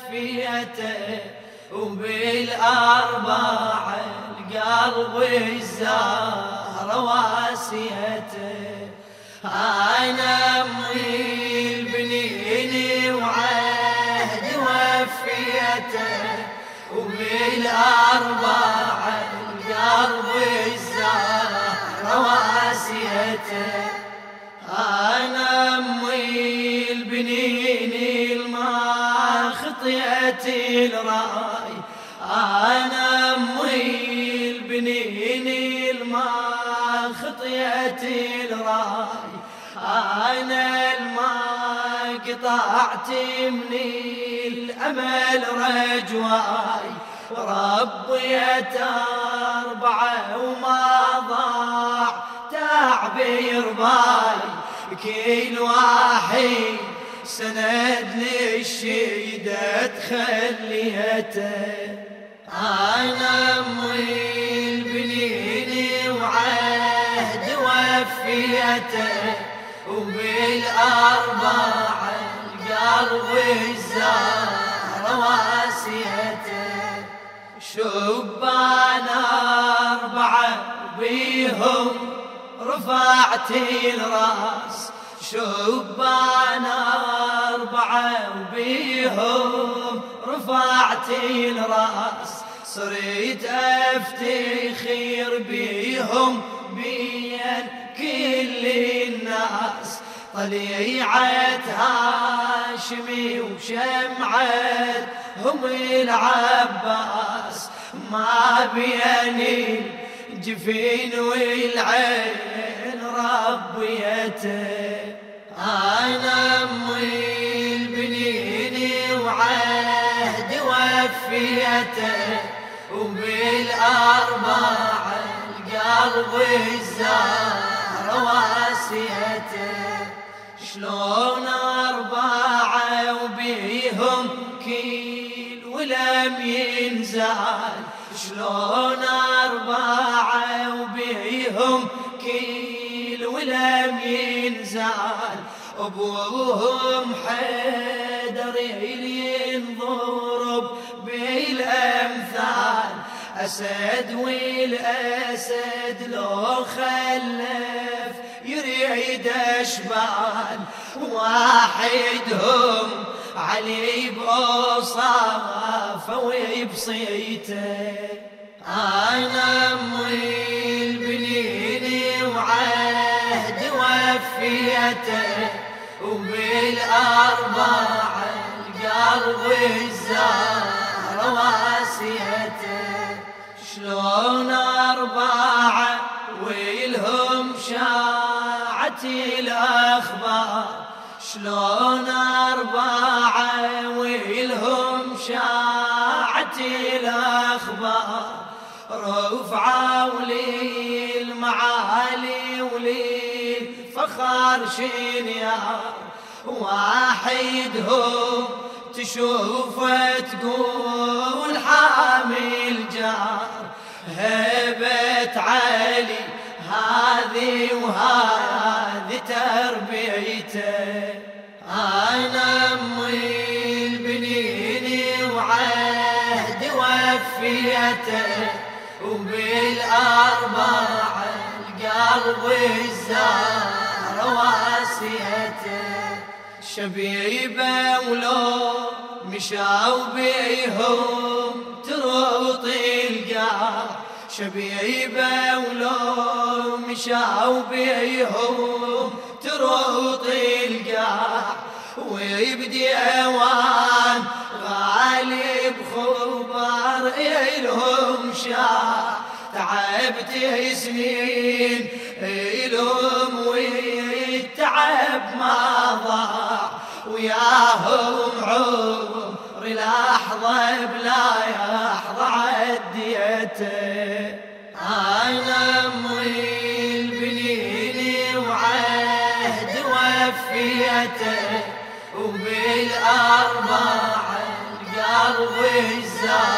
وفيته وبالأربع القلب الزهر واسيته. أنا أمي البنين وعهد وفيته وبالأربع القلب الزهر واسيته. الراي أنا أمي البنين الما خطيت الرأي. أنا الما قطعت من الأمل رجواي. ربيت أربعة وما ضاع تعبير باي. كل واحد سند للشيدة تخليته أنا أمي البنين وعهد وفيته وبالأربع القلب الزهر واسيته شبان أربعة بيهم رفعت الرأس. شبان أربعة وبيهم رفعت الراس صرت أفتخر بيهم بين كل الناس. طليعة هاشمي وشمعة هم العباس ما بيني الجفين والعين ربيته. أنا أمي البنين وعهد وفيته وبالأربع القلب الزهر واسيته. شلون أربعة وبيهم كيل ولم ينزال شلون أربعة وبيهم ينزال أبوهم حيدر ينضرب بالأمثال. أسد والأسد لو خلف يريد أشبال واحدهم علي بأوصافه وبصيته أنا أمي وفيته وبالأربع القلب الزهر واسيته. شلون أربعة ويلهم شاعت الأخبار؟ شلون أربعة ويلهم شاعت الأخبار؟ رفعوا لي المعالي ولي فخر شنيار واحدهم تشوفه تقول حامل جار. هبت علي هذه وهذه تربيته. أنا أمي البنين وعهد وفيته وبالأربع القلب الزهر واسيته شبيبة ولو مشاو بيهم تروطي القار. شبيبة ولو مشاو بيهم تروطي القاع ويبدي اوان غالب خبر إلهم شاع. تعبت سنين والتعب ضاع وياهم عمر لحظة بلا يحظى عديته أنا أمي البنين وعهد وفيته وبالأربع القلب واسيته